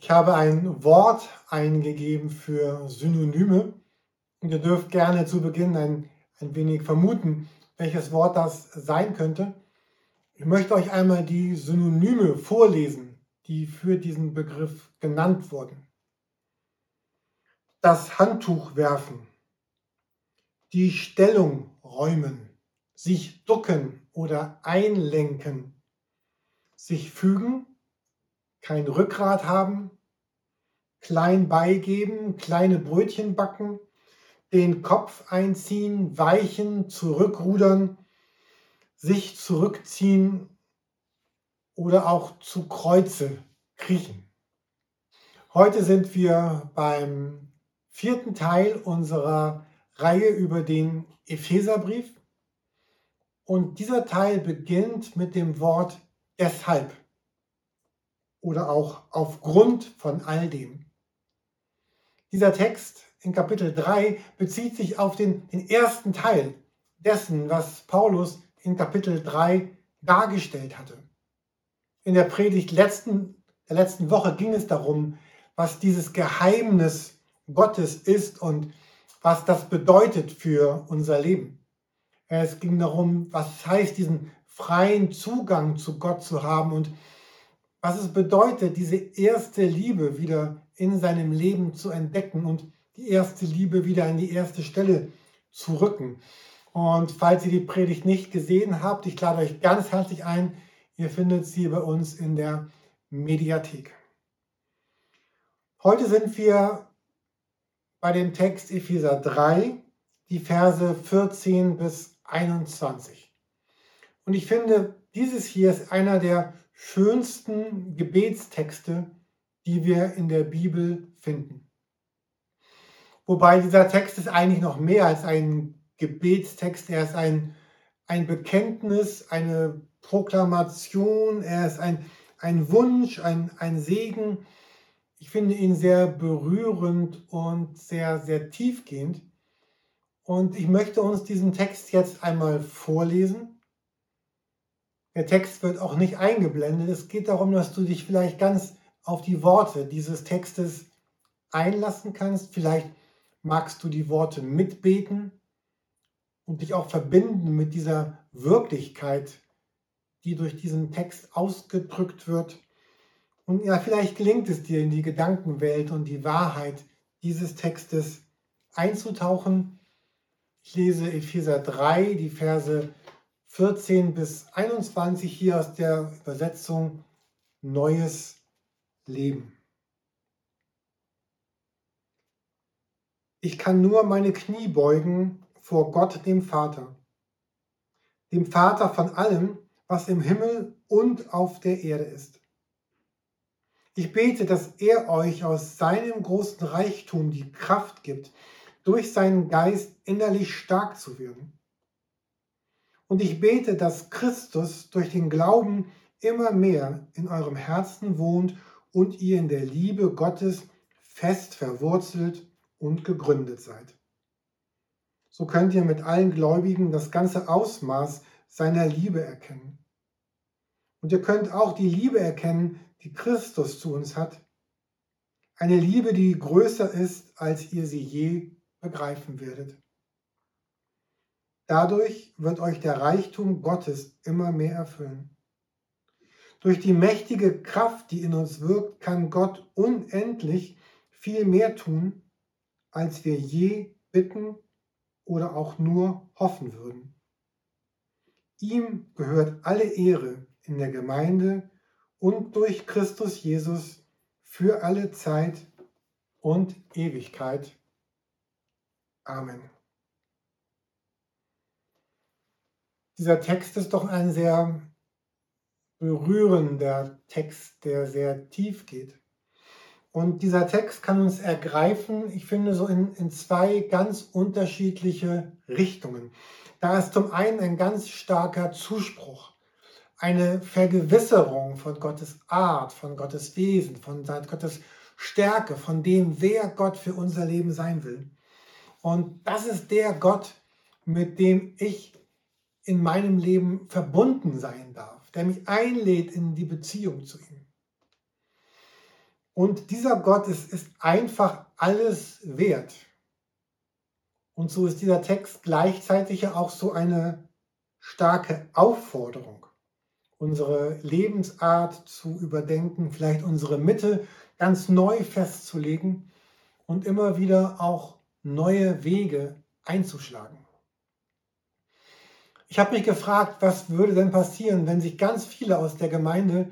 Ich habe ein Wort eingegeben für Synonyme und ihr dürft gerne zu Beginn ein, ein wenig vermuten, welches Wort das sein könnte. Ich möchte euch einmal die Synonyme vorlesen, die für diesen Begriff genannt wurden. Das Handtuch werfen, die Stellung räumen, sich ducken oder einlenken, sich fügen, kein Rückgrat haben, klein beigeben, kleine Brötchen backen, den Kopf einziehen, weichen, zurückrudern, sich zurückziehen oder auch zu Kreuze kriechen. Heute sind wir beim vierten Teil unserer Reihe über den Epheserbrief und dieser Teil beginnt mit dem Wort deshalb oder auch aufgrund von all dem. Dieser Text in Kapitel 3 bezieht sich auf den, den ersten Teil dessen, was Paulus in Kapitel 3 dargestellt hatte. In der Predigt letzten, der letzten Woche ging es darum, was dieses Geheimnis Gottes ist und was das bedeutet für unser Leben. Es ging darum, was heißt, diesen freien Zugang zu Gott zu haben und was es bedeutet, diese erste Liebe wieder in seinem Leben zu entdecken und die erste Liebe wieder an die erste Stelle zu rücken. Und falls ihr die Predigt nicht gesehen habt, ich lade euch ganz herzlich ein, ihr findet sie bei uns in der Mediathek. Heute sind wir bei dem Text Epheser 3, die Verse 14 bis 21. Und ich finde, dieses hier ist einer der schönsten Gebetstexte, die wir in der Bibel finden. Wobei dieser Text ist eigentlich noch mehr als ein Gebetstext, er ist ein, ein Bekenntnis, eine Proklamation, er ist ein, ein Wunsch, ein, ein Segen. Ich finde ihn sehr berührend und sehr, sehr tiefgehend. Und ich möchte uns diesen Text jetzt einmal vorlesen der Text wird auch nicht eingeblendet. Es geht darum, dass du dich vielleicht ganz auf die Worte dieses Textes einlassen kannst. Vielleicht magst du die Worte mitbeten und dich auch verbinden mit dieser Wirklichkeit, die durch diesen Text ausgedrückt wird. Und ja, vielleicht gelingt es dir in die Gedankenwelt und die Wahrheit dieses Textes einzutauchen. Ich lese Epheser 3, die Verse 14 bis 21 hier aus der Übersetzung Neues Leben. Ich kann nur meine Knie beugen vor Gott, dem Vater, dem Vater von allem, was im Himmel und auf der Erde ist. Ich bete, dass er euch aus seinem großen Reichtum die Kraft gibt, durch seinen Geist innerlich stark zu werden und ich bete, dass Christus durch den Glauben immer mehr in eurem Herzen wohnt und ihr in der Liebe Gottes fest verwurzelt und gegründet seid. So könnt ihr mit allen Gläubigen das ganze Ausmaß seiner Liebe erkennen. Und ihr könnt auch die Liebe erkennen, die Christus zu uns hat. Eine Liebe, die größer ist, als ihr sie je begreifen werdet. Dadurch wird euch der Reichtum Gottes immer mehr erfüllen. Durch die mächtige Kraft, die in uns wirkt, kann Gott unendlich viel mehr tun, als wir je bitten oder auch nur hoffen würden. Ihm gehört alle Ehre in der Gemeinde und durch Christus Jesus für alle Zeit und Ewigkeit. Amen. Dieser Text ist doch ein sehr berührender Text, der sehr tief geht. Und dieser Text kann uns ergreifen, ich finde, so in, in zwei ganz unterschiedliche Richtungen. Da ist zum einen ein ganz starker Zuspruch, eine Vergewisserung von Gottes Art, von Gottes Wesen, von Gottes Stärke, von dem, wer Gott für unser Leben sein will. Und das ist der Gott, mit dem ich in meinem Leben verbunden sein darf, der mich einlädt in die Beziehung zu ihm. Und dieser Gott ist, ist einfach alles wert. Und so ist dieser Text gleichzeitig ja auch so eine starke Aufforderung, unsere Lebensart zu überdenken, vielleicht unsere Mitte ganz neu festzulegen und immer wieder auch neue Wege einzuschlagen. Ich habe mich gefragt, was würde denn passieren, wenn sich ganz viele aus der Gemeinde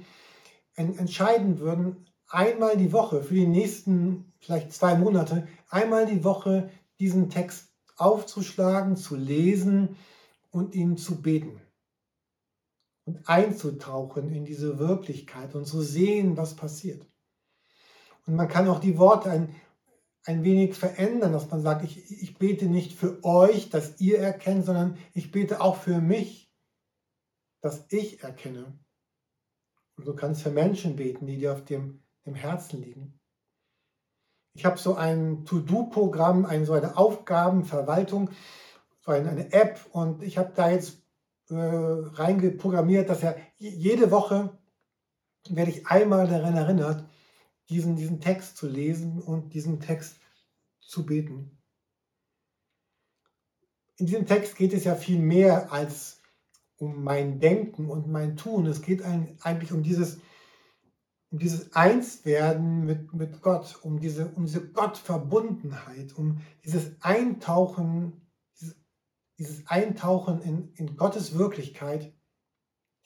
entscheiden würden, einmal die Woche, für die nächsten vielleicht zwei Monate, einmal die Woche diesen Text aufzuschlagen, zu lesen und ihn zu beten. Und einzutauchen in diese Wirklichkeit und zu sehen, was passiert. Und man kann auch die Worte ein, ein wenig verändern, dass man sagt, ich, ich bete nicht für euch, dass ihr erkennt, sondern ich bete auch für mich, dass ich erkenne. Und du kannst für Menschen beten, die dir auf dem, dem Herzen liegen. Ich habe so ein To-Do-Programm, eine, so eine Aufgabenverwaltung, so eine, eine App und ich habe da jetzt äh, reingeprogrammiert, dass ja jede Woche werde ich einmal daran erinnert, diesen, diesen Text zu lesen und diesen Text zu beten. In diesem Text geht es ja viel mehr als um mein Denken und mein Tun. Es geht eigentlich um dieses, um dieses Einswerden mit, mit Gott, um diese, um diese Gottverbundenheit, um dieses Eintauchen, dieses, dieses Eintauchen in, in Gottes Wirklichkeit,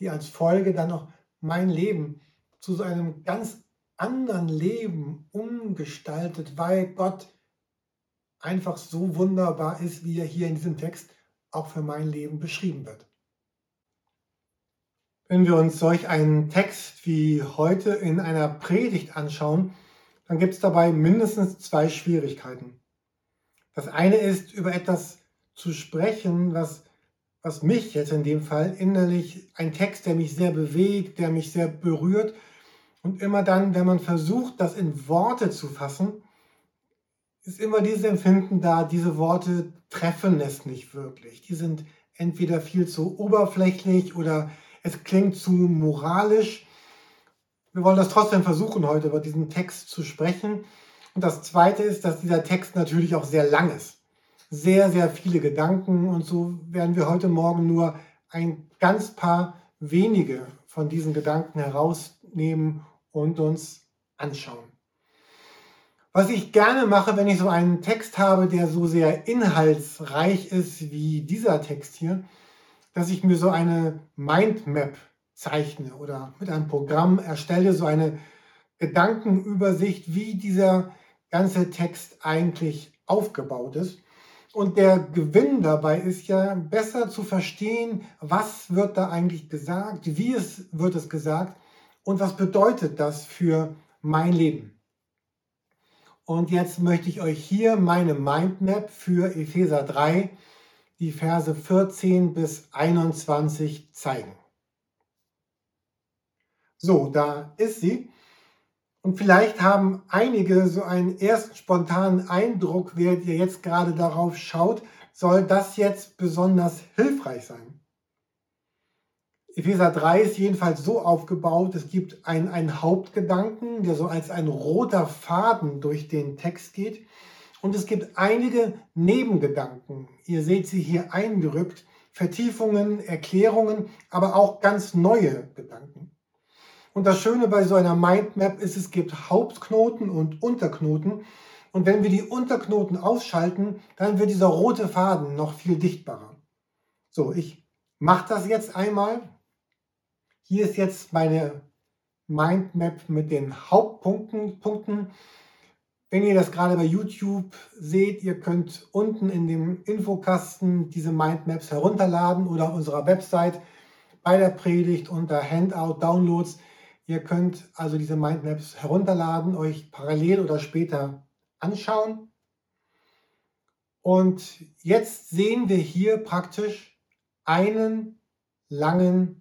die als Folge dann auch mein Leben zu so einem ganz anderen Leben umgestaltet, weil Gott einfach so wunderbar ist, wie er hier in diesem Text auch für mein Leben beschrieben wird. Wenn wir uns solch einen Text wie heute in einer Predigt anschauen, dann gibt es dabei mindestens zwei Schwierigkeiten. Das eine ist, über etwas zu sprechen, was, was mich jetzt in dem Fall innerlich, ein Text, der mich sehr bewegt, der mich sehr berührt, und immer dann, wenn man versucht, das in Worte zu fassen, ist immer dieses Empfinden da, diese Worte treffen es nicht wirklich. Die sind entweder viel zu oberflächlich oder es klingt zu moralisch. Wir wollen das trotzdem versuchen, heute über diesen Text zu sprechen. Und das Zweite ist, dass dieser Text natürlich auch sehr lang ist. Sehr, sehr viele Gedanken. Und so werden wir heute Morgen nur ein ganz paar wenige von diesen Gedanken herausnehmen und uns anschauen. Was ich gerne mache, wenn ich so einen Text habe, der so sehr inhaltsreich ist wie dieser Text hier, dass ich mir so eine Mindmap zeichne oder mit einem Programm erstelle, so eine Gedankenübersicht, wie dieser ganze Text eigentlich aufgebaut ist. Und der Gewinn dabei ist ja besser zu verstehen, was wird da eigentlich gesagt, wie es wird es gesagt und was bedeutet das für mein Leben. Und jetzt möchte ich euch hier meine Mindmap für Epheser 3, die Verse 14 bis 21 zeigen. So, da ist sie. Und vielleicht haben einige so einen ersten spontanen Eindruck, während ihr jetzt gerade darauf schaut, soll das jetzt besonders hilfreich sein. Epheser 3 ist jedenfalls so aufgebaut, es gibt einen, einen Hauptgedanken, der so als ein roter Faden durch den Text geht. Und es gibt einige Nebengedanken. Ihr seht sie hier eingerückt. Vertiefungen, Erklärungen, aber auch ganz neue Gedanken. Und das Schöne bei so einer Mindmap ist, es gibt Hauptknoten und Unterknoten. Und wenn wir die Unterknoten ausschalten, dann wird dieser rote Faden noch viel dichtbarer. So, ich mache das jetzt einmal. Hier ist jetzt meine Mindmap mit den Hauptpunkten. Punkten. Wenn ihr das gerade bei YouTube seht, ihr könnt unten in dem Infokasten diese Mindmaps herunterladen oder auf unserer Website bei der Predigt unter Handout Downloads Ihr könnt also diese Mindmaps herunterladen, euch parallel oder später anschauen. Und jetzt sehen wir hier praktisch einen langen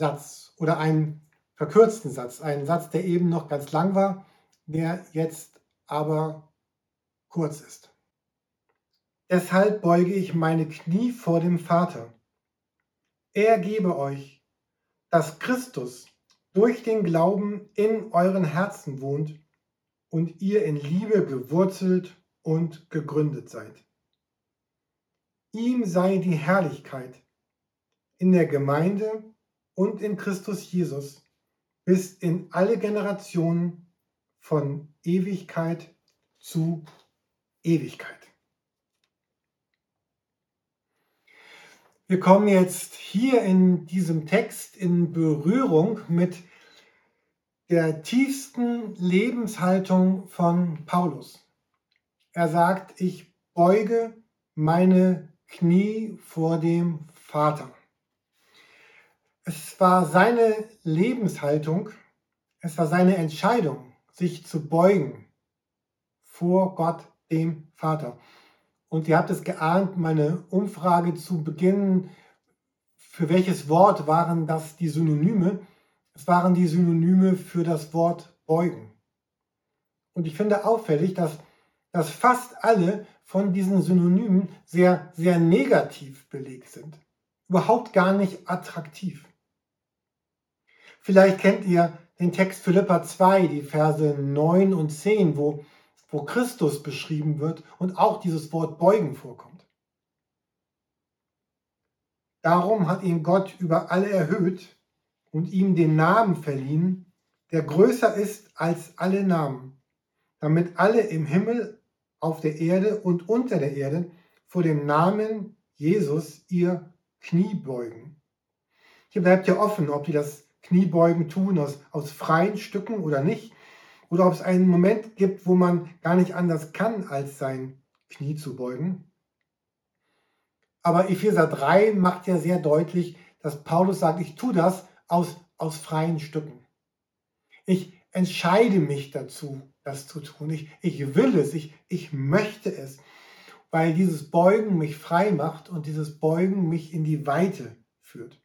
Satz oder einen verkürzten Satz, einen Satz, der eben noch ganz lang war, der jetzt aber kurz ist. Deshalb beuge ich meine Knie vor dem Vater. Er gebe euch, dass Christus durch den Glauben in euren Herzen wohnt und ihr in Liebe gewurzelt und gegründet seid. Ihm sei die Herrlichkeit in der Gemeinde und in Christus Jesus bis in alle Generationen von Ewigkeit zu Ewigkeit. Wir kommen jetzt hier in diesem Text in Berührung mit der tiefsten Lebenshaltung von Paulus. Er sagt, ich beuge meine Knie vor dem Vater. Es war seine Lebenshaltung, es war seine Entscheidung, sich zu beugen vor Gott, dem Vater. Und ihr habt es geahnt, meine Umfrage zu Beginn, für welches Wort waren das die Synonyme? Es waren die Synonyme für das Wort beugen. Und ich finde auffällig, dass, dass fast alle von diesen Synonymen sehr, sehr negativ belegt sind. Überhaupt gar nicht attraktiv. Vielleicht kennt ihr den Text Philippa 2, die Verse 9 und 10, wo wo Christus beschrieben wird und auch dieses Wort beugen vorkommt. Darum hat ihn Gott über alle erhöht und ihm den Namen verliehen, der größer ist als alle Namen, damit alle im Himmel, auf der Erde und unter der Erde vor dem Namen Jesus ihr Knie beugen. Hier bleibt ja offen, ob die das Kniebeugen tun aus, aus freien Stücken oder nicht oder ob es einen Moment gibt, wo man gar nicht anders kann, als sein Knie zu beugen. Aber Epheser 3 macht ja sehr deutlich, dass Paulus sagt, ich tue das aus, aus freien Stücken. Ich entscheide mich dazu, das zu tun. Ich, ich will es, ich, ich möchte es, weil dieses Beugen mich frei macht und dieses Beugen mich in die Weite führt.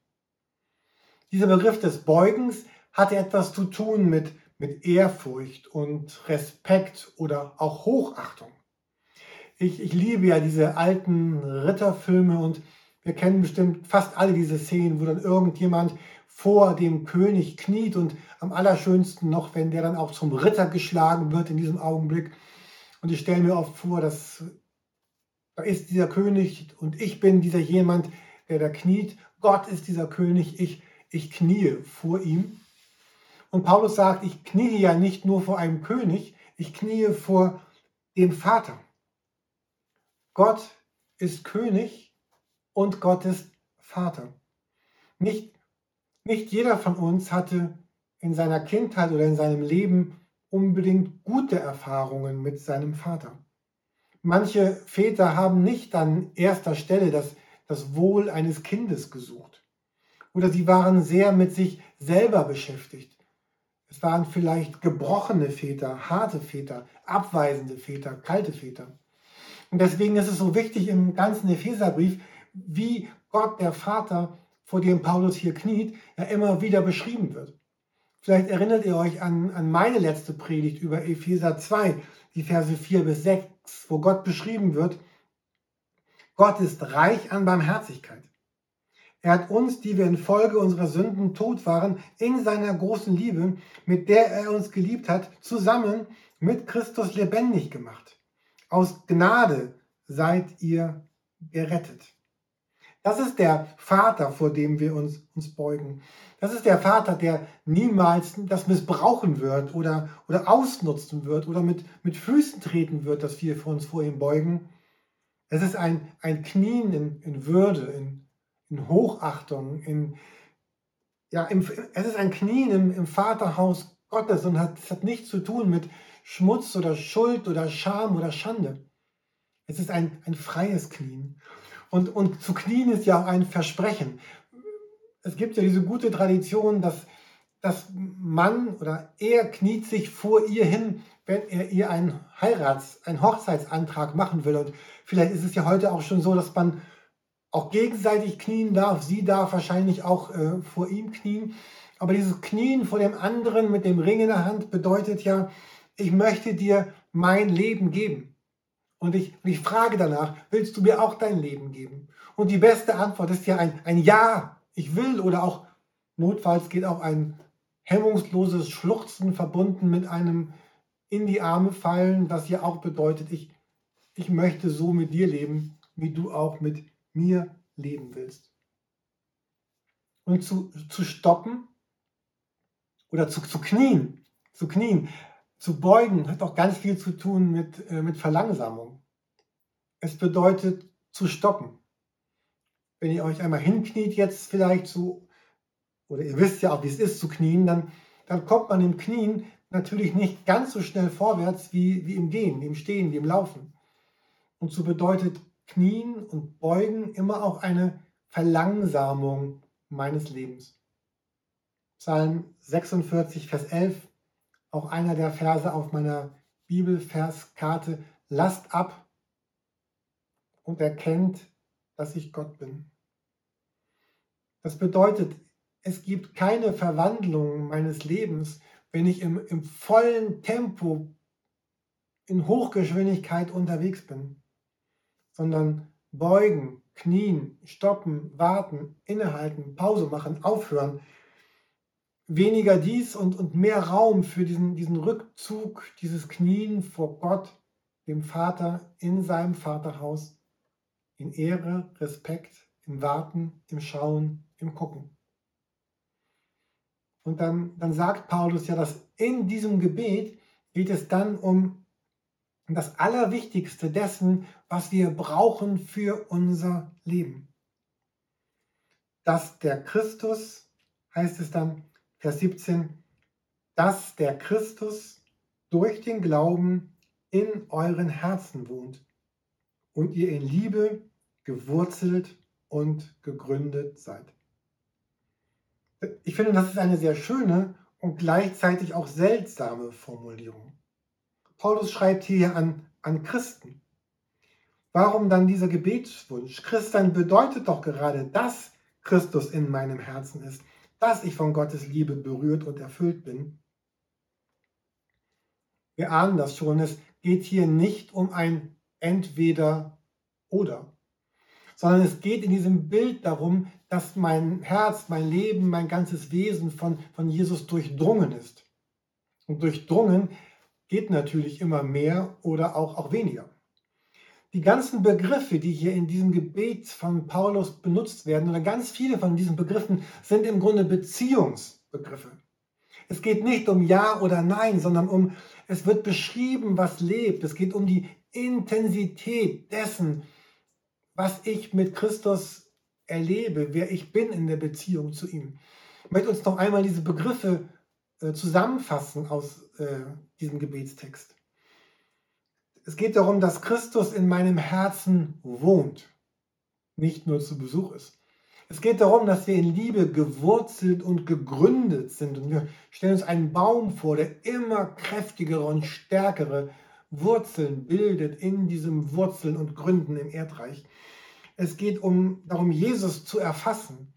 Dieser Begriff des Beugens hatte etwas zu tun mit mit Ehrfurcht und Respekt oder auch Hochachtung. Ich, ich liebe ja diese alten Ritterfilme und wir kennen bestimmt fast alle diese Szenen, wo dann irgendjemand vor dem König kniet und am allerschönsten noch, wenn der dann auch zum Ritter geschlagen wird in diesem Augenblick. Und ich stelle mir oft vor, dass da ist dieser König und ich bin dieser jemand, der da kniet. Gott ist dieser König, ich, ich kniee vor ihm. Und Paulus sagt, ich kniee ja nicht nur vor einem König, ich kniee vor dem Vater. Gott ist König und Gott ist Vater. Nicht, nicht jeder von uns hatte in seiner Kindheit oder in seinem Leben unbedingt gute Erfahrungen mit seinem Vater. Manche Väter haben nicht an erster Stelle das, das Wohl eines Kindes gesucht. Oder sie waren sehr mit sich selber beschäftigt. Es waren vielleicht gebrochene Väter, harte Väter, abweisende Väter, kalte Väter. Und deswegen ist es so wichtig im ganzen Epheserbrief, wie Gott, der Vater, vor dem Paulus hier kniet, ja immer wieder beschrieben wird. Vielleicht erinnert ihr euch an, an meine letzte Predigt über Epheser 2, die Verse 4 bis 6, wo Gott beschrieben wird, Gott ist reich an Barmherzigkeit. Er hat uns, die wir infolge unserer Sünden tot waren, in seiner großen Liebe, mit der er uns geliebt hat, zusammen mit Christus lebendig gemacht. Aus Gnade seid ihr gerettet. Das ist der Vater, vor dem wir uns, uns beugen. Das ist der Vater, der niemals das missbrauchen wird oder, oder ausnutzen wird oder mit, mit Füßen treten wird, dass wir uns vor ihm beugen. Es ist ein, ein Knien in, in Würde, in, in Hochachtung, in, ja, im, es ist ein Knien im, im Vaterhaus Gottes und hat, es hat nichts zu tun mit Schmutz oder Schuld oder Scham oder Schande. Es ist ein, ein freies Knien. Und, und zu knien ist ja auch ein Versprechen. Es gibt ja diese gute Tradition, dass, dass Mann oder er kniet sich vor ihr hin, wenn er ihr einen Heirats-, einen Hochzeitsantrag machen will. Und vielleicht ist es ja heute auch schon so, dass man auch gegenseitig knien darf. Sie darf wahrscheinlich auch äh, vor ihm knien. Aber dieses Knien vor dem anderen mit dem Ring in der Hand bedeutet ja, ich möchte dir mein Leben geben. Und ich, und ich frage danach, willst du mir auch dein Leben geben? Und die beste Antwort ist ja ein, ein Ja, ich will oder auch notfalls geht auch ein hemmungsloses Schluchzen verbunden mit einem in die Arme fallen, was ja auch bedeutet, ich, ich möchte so mit dir leben, wie du auch mit mir leben willst. Und zu, zu stoppen oder zu, zu knien, zu knien, zu beugen, hat auch ganz viel zu tun mit, äh, mit Verlangsamung. Es bedeutet zu stoppen. Wenn ihr euch einmal hinkniet, jetzt vielleicht so, oder ihr wisst ja auch, wie es ist zu knien, dann, dann kommt man im Knien natürlich nicht ganz so schnell vorwärts wie, wie im Gehen, wie im Stehen, wie im Laufen. Und so bedeutet Knien und Beugen immer auch eine Verlangsamung meines Lebens. Psalm 46, Vers 11, auch einer der Verse auf meiner Bibelverskarte, lasst ab und erkennt, dass ich Gott bin. Das bedeutet, es gibt keine Verwandlung meines Lebens, wenn ich im, im vollen Tempo in Hochgeschwindigkeit unterwegs bin, sondern beugen, knien, stoppen, warten, innehalten, Pause machen, aufhören. Weniger dies und, und mehr Raum für diesen, diesen Rückzug, dieses Knien vor Gott, dem Vater in seinem Vaterhaus, in Ehre, Respekt, im Warten, im Schauen, im Gucken. Und dann, dann sagt Paulus ja, dass in diesem Gebet geht es dann um das Allerwichtigste dessen, was wir brauchen für unser Leben. Dass der Christus, heißt es dann, Vers 17, dass der Christus durch den Glauben in euren Herzen wohnt und ihr in Liebe gewurzelt und gegründet seid. Ich finde, das ist eine sehr schöne und gleichzeitig auch seltsame Formulierung. Paulus schreibt hier an, an Christen. Warum dann dieser Gebetswunsch? Christian bedeutet doch gerade, dass Christus in meinem Herzen ist, dass ich von Gottes Liebe berührt und erfüllt bin. Wir ahnen das schon, es geht hier nicht um ein Entweder oder sondern es geht in diesem Bild darum, dass mein Herz, mein Leben, mein ganzes Wesen von, von Jesus durchdrungen ist. Und durchdrungen geht natürlich immer mehr oder auch, auch weniger. Die ganzen Begriffe, die hier in diesem Gebet von Paulus benutzt werden, oder ganz viele von diesen Begriffen sind im Grunde Beziehungsbegriffe. Es geht nicht um Ja oder Nein, sondern um, es wird beschrieben, was lebt. Es geht um die Intensität dessen, was ich mit Christus erlebe, wer ich bin in der Beziehung zu ihm. Ich möchte uns noch einmal diese Begriffe äh, zusammenfassen aus äh, diesem Gebetstext. Es geht darum, dass Christus in meinem Herzen wohnt, nicht nur zu Besuch ist. Es geht darum, dass wir in Liebe gewurzelt und gegründet sind. Und wir stellen uns einen Baum vor, der immer kräftigere und stärkere Wurzeln bildet in diesem Wurzeln und Gründen im Erdreich. Es geht um, darum, Jesus zu erfassen.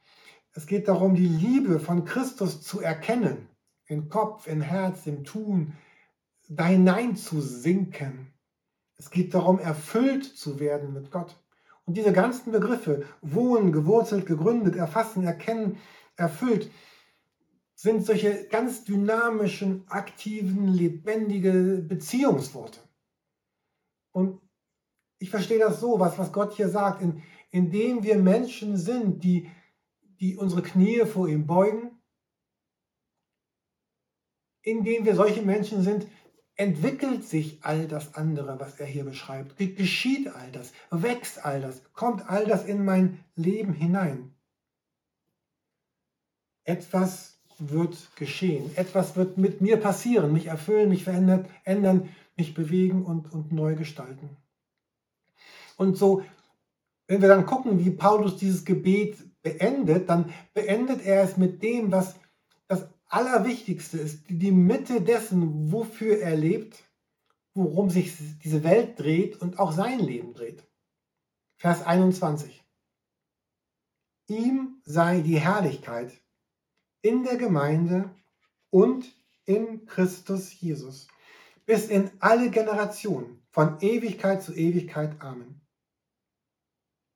Es geht darum, die Liebe von Christus zu erkennen, in Kopf, in Herz, im Tun, da hinein zu sinken. Es geht darum, erfüllt zu werden mit Gott. Und diese ganzen Begriffe, wohnen, gewurzelt, gegründet, erfassen, erkennen, erfüllt, sind solche ganz dynamischen, aktiven, lebendige Beziehungsworte. Und ich verstehe das so, was, was Gott hier sagt, in, indem wir Menschen sind, die, die unsere Knie vor ihm beugen, indem wir solche Menschen sind, entwickelt sich all das andere, was er hier beschreibt. Geschieht all das, wächst all das, kommt all das in mein Leben hinein. Etwas wird geschehen, etwas wird mit mir passieren, mich erfüllen, mich verändern, ändern, mich bewegen und, und neu gestalten. Und so, wenn wir dann gucken, wie Paulus dieses Gebet beendet, dann beendet er es mit dem, was das Allerwichtigste ist, die Mitte dessen, wofür er lebt, worum sich diese Welt dreht und auch sein Leben dreht. Vers 21. Ihm sei die Herrlichkeit in der Gemeinde und in Christus Jesus bis in alle Generationen, von Ewigkeit zu Ewigkeit. Amen.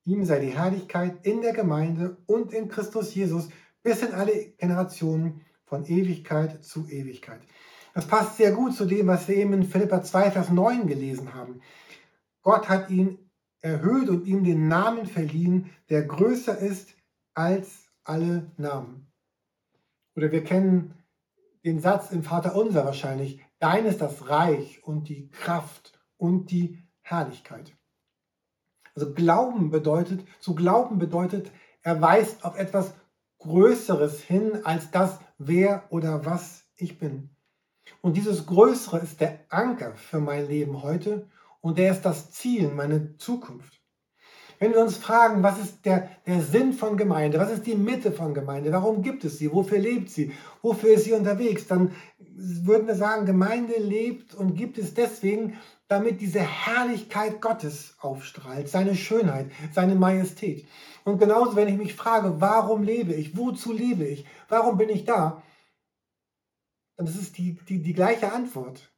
Ihm sei die Herrlichkeit in der Gemeinde und in Christus Jesus bis in alle Generationen von Ewigkeit zu Ewigkeit. Das passt sehr gut zu dem, was wir eben in Philippa 2, Vers 9 gelesen haben. Gott hat ihn erhöht und ihm den Namen verliehen, der größer ist als alle Namen. Oder wir kennen den Satz im Vater Unser wahrscheinlich, dein ist das Reich und die Kraft und die Herrlichkeit. Also Glauben bedeutet, zu glauben bedeutet, er weist auf etwas Größeres hin als das, wer oder was ich bin. Und dieses Größere ist der Anker für mein Leben heute und der ist das Ziel, meine Zukunft. Wenn wir uns fragen, was ist der, der Sinn von Gemeinde, was ist die Mitte von Gemeinde, warum gibt es sie, wofür lebt sie, wofür ist sie unterwegs, dann würden wir sagen, Gemeinde lebt und gibt es deswegen, damit diese Herrlichkeit Gottes aufstrahlt, seine Schönheit, seine Majestät. Und genauso, wenn ich mich frage, warum lebe ich, wozu lebe ich, warum bin ich da, dann ist es die, die, die gleiche Antwort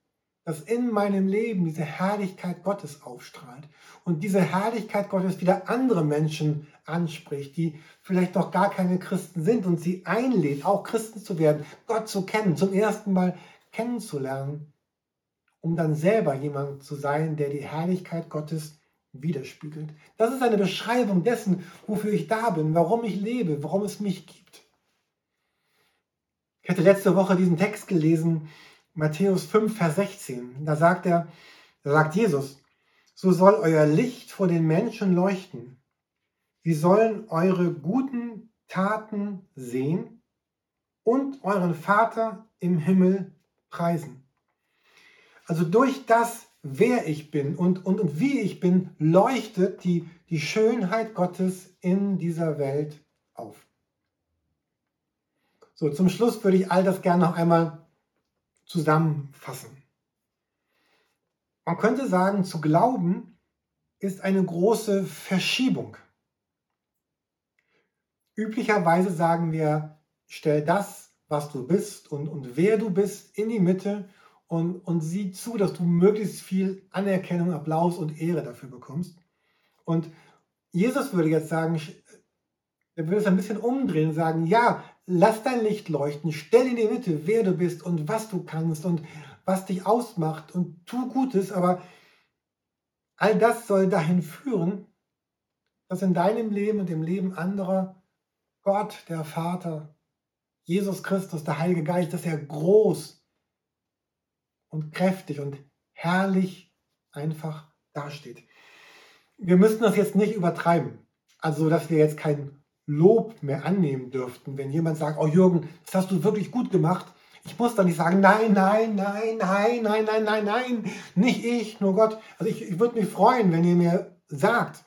dass in meinem Leben diese Herrlichkeit Gottes aufstrahlt und diese Herrlichkeit Gottes wieder andere Menschen anspricht, die vielleicht noch gar keine Christen sind und sie einlädt, auch Christen zu werden, Gott zu kennen, zum ersten Mal kennenzulernen, um dann selber jemand zu sein, der die Herrlichkeit Gottes widerspiegelt. Das ist eine Beschreibung dessen, wofür ich da bin, warum ich lebe, warum es mich gibt. Ich hatte letzte Woche diesen Text gelesen, Matthäus 5, Vers 16. Da sagt er, da sagt Jesus, so soll euer Licht vor den Menschen leuchten. Sie sollen eure guten Taten sehen und euren Vater im Himmel preisen. Also durch das, wer ich bin und, und, und wie ich bin, leuchtet die, die Schönheit Gottes in dieser Welt auf. So, zum Schluss würde ich all das gerne noch einmal zusammenfassen. Man könnte sagen, zu glauben ist eine große Verschiebung. Üblicherweise sagen wir, stell das, was du bist und, und wer du bist, in die Mitte und, und sieh zu, dass du möglichst viel Anerkennung, Applaus und Ehre dafür bekommst. Und Jesus würde jetzt sagen, er würde es ein bisschen umdrehen und sagen, ja, lass dein Licht leuchten, stell in die Mitte, wer du bist und was du kannst und was dich ausmacht und tu Gutes, aber all das soll dahin führen, dass in deinem Leben und im Leben anderer Gott, der Vater, Jesus Christus, der Heilige Geist, dass er groß und kräftig und herrlich einfach dasteht. Wir müssen das jetzt nicht übertreiben. Also, dass wir jetzt kein Lob mehr annehmen dürften, wenn jemand sagt, oh Jürgen, das hast du wirklich gut gemacht. Ich muss dann nicht sagen, nein, nein, nein, nein, nein, nein, nein, nein, nicht ich, nur Gott. Also ich, ich würde mich freuen, wenn ihr mir sagt,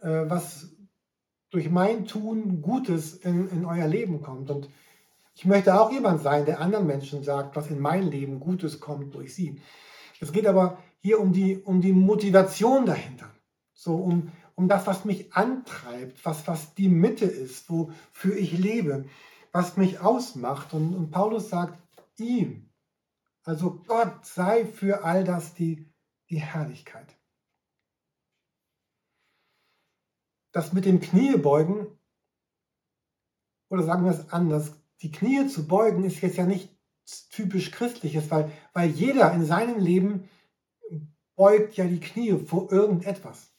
äh, was durch mein Tun Gutes in, in euer Leben kommt. Und ich möchte auch jemand sein, der anderen Menschen sagt, was in mein Leben Gutes kommt durch sie. Es geht aber hier um die, um die Motivation dahinter. So um, um das, was mich antreibt, was, was die Mitte ist, wofür ich lebe, was mich ausmacht. Und, und Paulus sagt, ihm, also Gott sei für all das die, die Herrlichkeit. Das mit dem Kniebeugen, oder sagen wir es anders, die Knie zu beugen ist jetzt ja nicht typisch christliches, weil, weil jeder in seinem Leben beugt ja die Knie vor irgendetwas.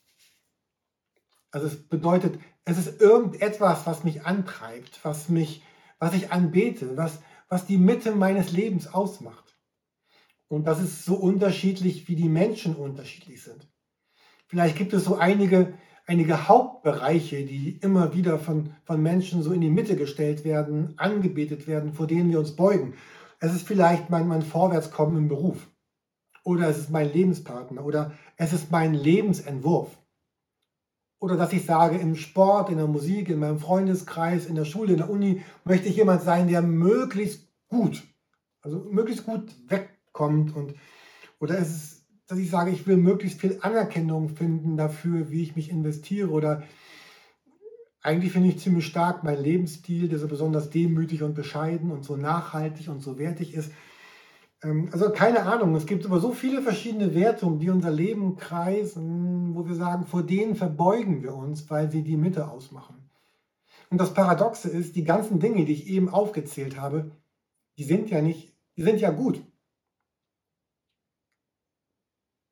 Also es bedeutet, es ist irgendetwas, was mich antreibt, was mich, was ich anbete, was, was die Mitte meines Lebens ausmacht. Und das ist so unterschiedlich, wie die Menschen unterschiedlich sind. Vielleicht gibt es so einige, einige Hauptbereiche, die immer wieder von, von Menschen so in die Mitte gestellt werden, angebetet werden, vor denen wir uns beugen. Es ist vielleicht mein, mein Vorwärtskommen im Beruf. Oder es ist mein Lebenspartner. Oder es ist mein Lebensentwurf. Oder dass ich sage, im Sport, in der Musik, in meinem Freundeskreis, in der Schule, in der Uni möchte ich jemand sein, der möglichst gut, also möglichst gut wegkommt. Und, oder es ist, dass ich sage, ich will möglichst viel Anerkennung finden dafür, wie ich mich investiere. Oder eigentlich finde ich ziemlich stark mein Lebensstil, der so besonders demütig und bescheiden und so nachhaltig und so wertig ist. Ähm, also keine Ahnung, es gibt aber so viele verschiedene Wertungen, die unser Leben kreisen, wo wir sagen, vor denen verbeugen wir uns, weil sie die Mitte ausmachen. Und das Paradoxe ist, die ganzen Dinge, die ich eben aufgezählt habe, die sind ja nicht die sind ja gut.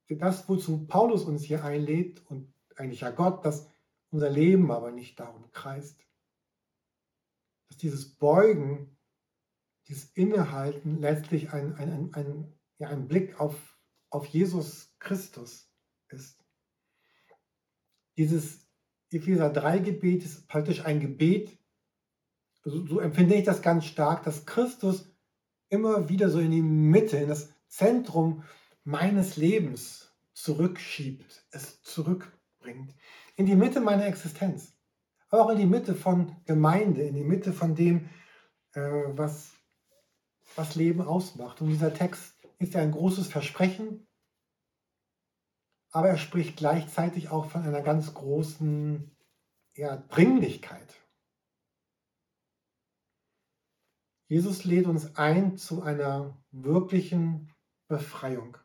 Das, wozu Paulus uns hier einlädt und eigentlich ja Gott, dass unser Leben aber nicht darum kreist. Dass dieses Beugen, dieses Innehalten letztlich ein, ein, ein, ein, ja, ein Blick auf, auf Jesus Christus ist. Dieses Epheser 3 Gebet ist praktisch ein Gebet, so, so empfinde ich das ganz stark, dass Christus immer wieder so in die Mitte, in das Zentrum meines Lebens zurückschiebt, es zurückbringt. In die Mitte meiner Existenz. Aber auch in die Mitte von Gemeinde, in die Mitte von dem, äh, was, was Leben ausmacht. Und dieser Text ist ja ein großes Versprechen, aber er spricht gleichzeitig auch von einer ganz großen ja, Dringlichkeit. Jesus lädt uns ein zu einer wirklichen Befreiung.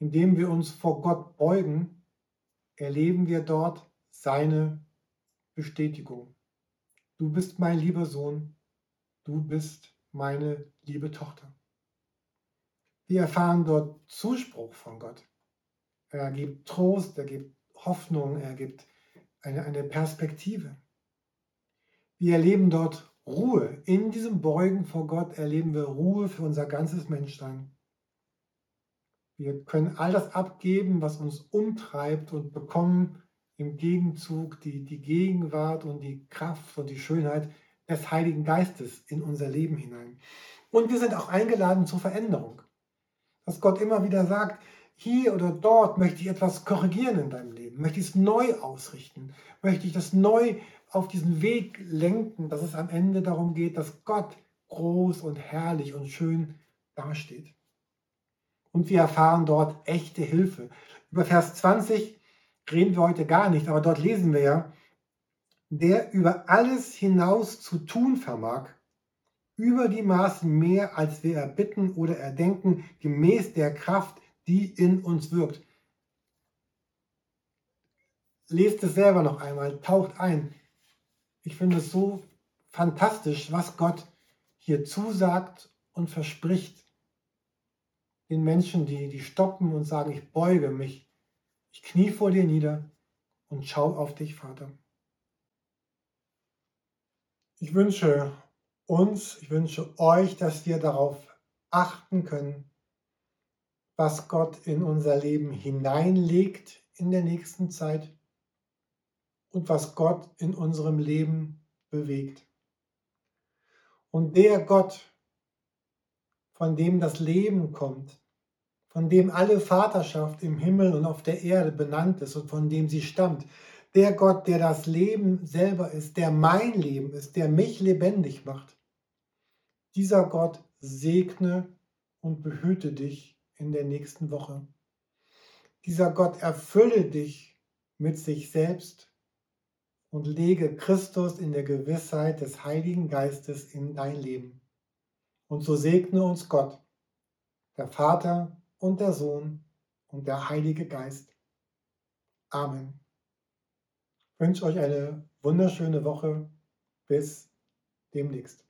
Indem wir uns vor Gott beugen, erleben wir dort seine Bestätigung. Du bist mein lieber Sohn, du bist meine liebe Tochter. Wir erfahren dort Zuspruch von Gott. Er gibt Trost, er gibt Hoffnung, er gibt eine, eine Perspektive. Wir erleben dort Ruhe. In diesem Beugen vor Gott erleben wir Ruhe für unser ganzes Menschsein. Wir können all das abgeben, was uns umtreibt und bekommen im Gegenzug die, die Gegenwart und die Kraft und die Schönheit des Heiligen Geistes in unser Leben hinein. Und wir sind auch eingeladen zur Veränderung dass Gott immer wieder sagt, hier oder dort möchte ich etwas korrigieren in deinem Leben, möchte ich es neu ausrichten, möchte ich das neu auf diesen Weg lenken, dass es am Ende darum geht, dass Gott groß und herrlich und schön dasteht. Und wir erfahren dort echte Hilfe. Über Vers 20 reden wir heute gar nicht, aber dort lesen wir ja, der über alles hinaus zu tun vermag, über die Maßen mehr, als wir erbitten oder erdenken, gemäß der Kraft, die in uns wirkt. Lest es selber noch einmal, taucht ein. Ich finde es so fantastisch, was Gott hier zusagt und verspricht den Menschen, die, die stoppen und sagen, ich beuge mich, ich knie vor dir nieder und schau auf dich, Vater. Ich wünsche uns, ich wünsche euch, dass wir darauf achten können, was Gott in unser Leben hineinlegt in der nächsten Zeit und was Gott in unserem Leben bewegt. Und der Gott, von dem das Leben kommt, von dem alle Vaterschaft im Himmel und auf der Erde benannt ist und von dem sie stammt, der Gott, der das Leben selber ist, der mein Leben ist, der mich lebendig macht, dieser Gott segne und behüte dich in der nächsten Woche. Dieser Gott erfülle dich mit sich selbst und lege Christus in der Gewissheit des Heiligen Geistes in dein Leben. Und so segne uns Gott, der Vater und der Sohn und der Heilige Geist. Amen. Wünsche euch eine wunderschöne Woche. Bis demnächst.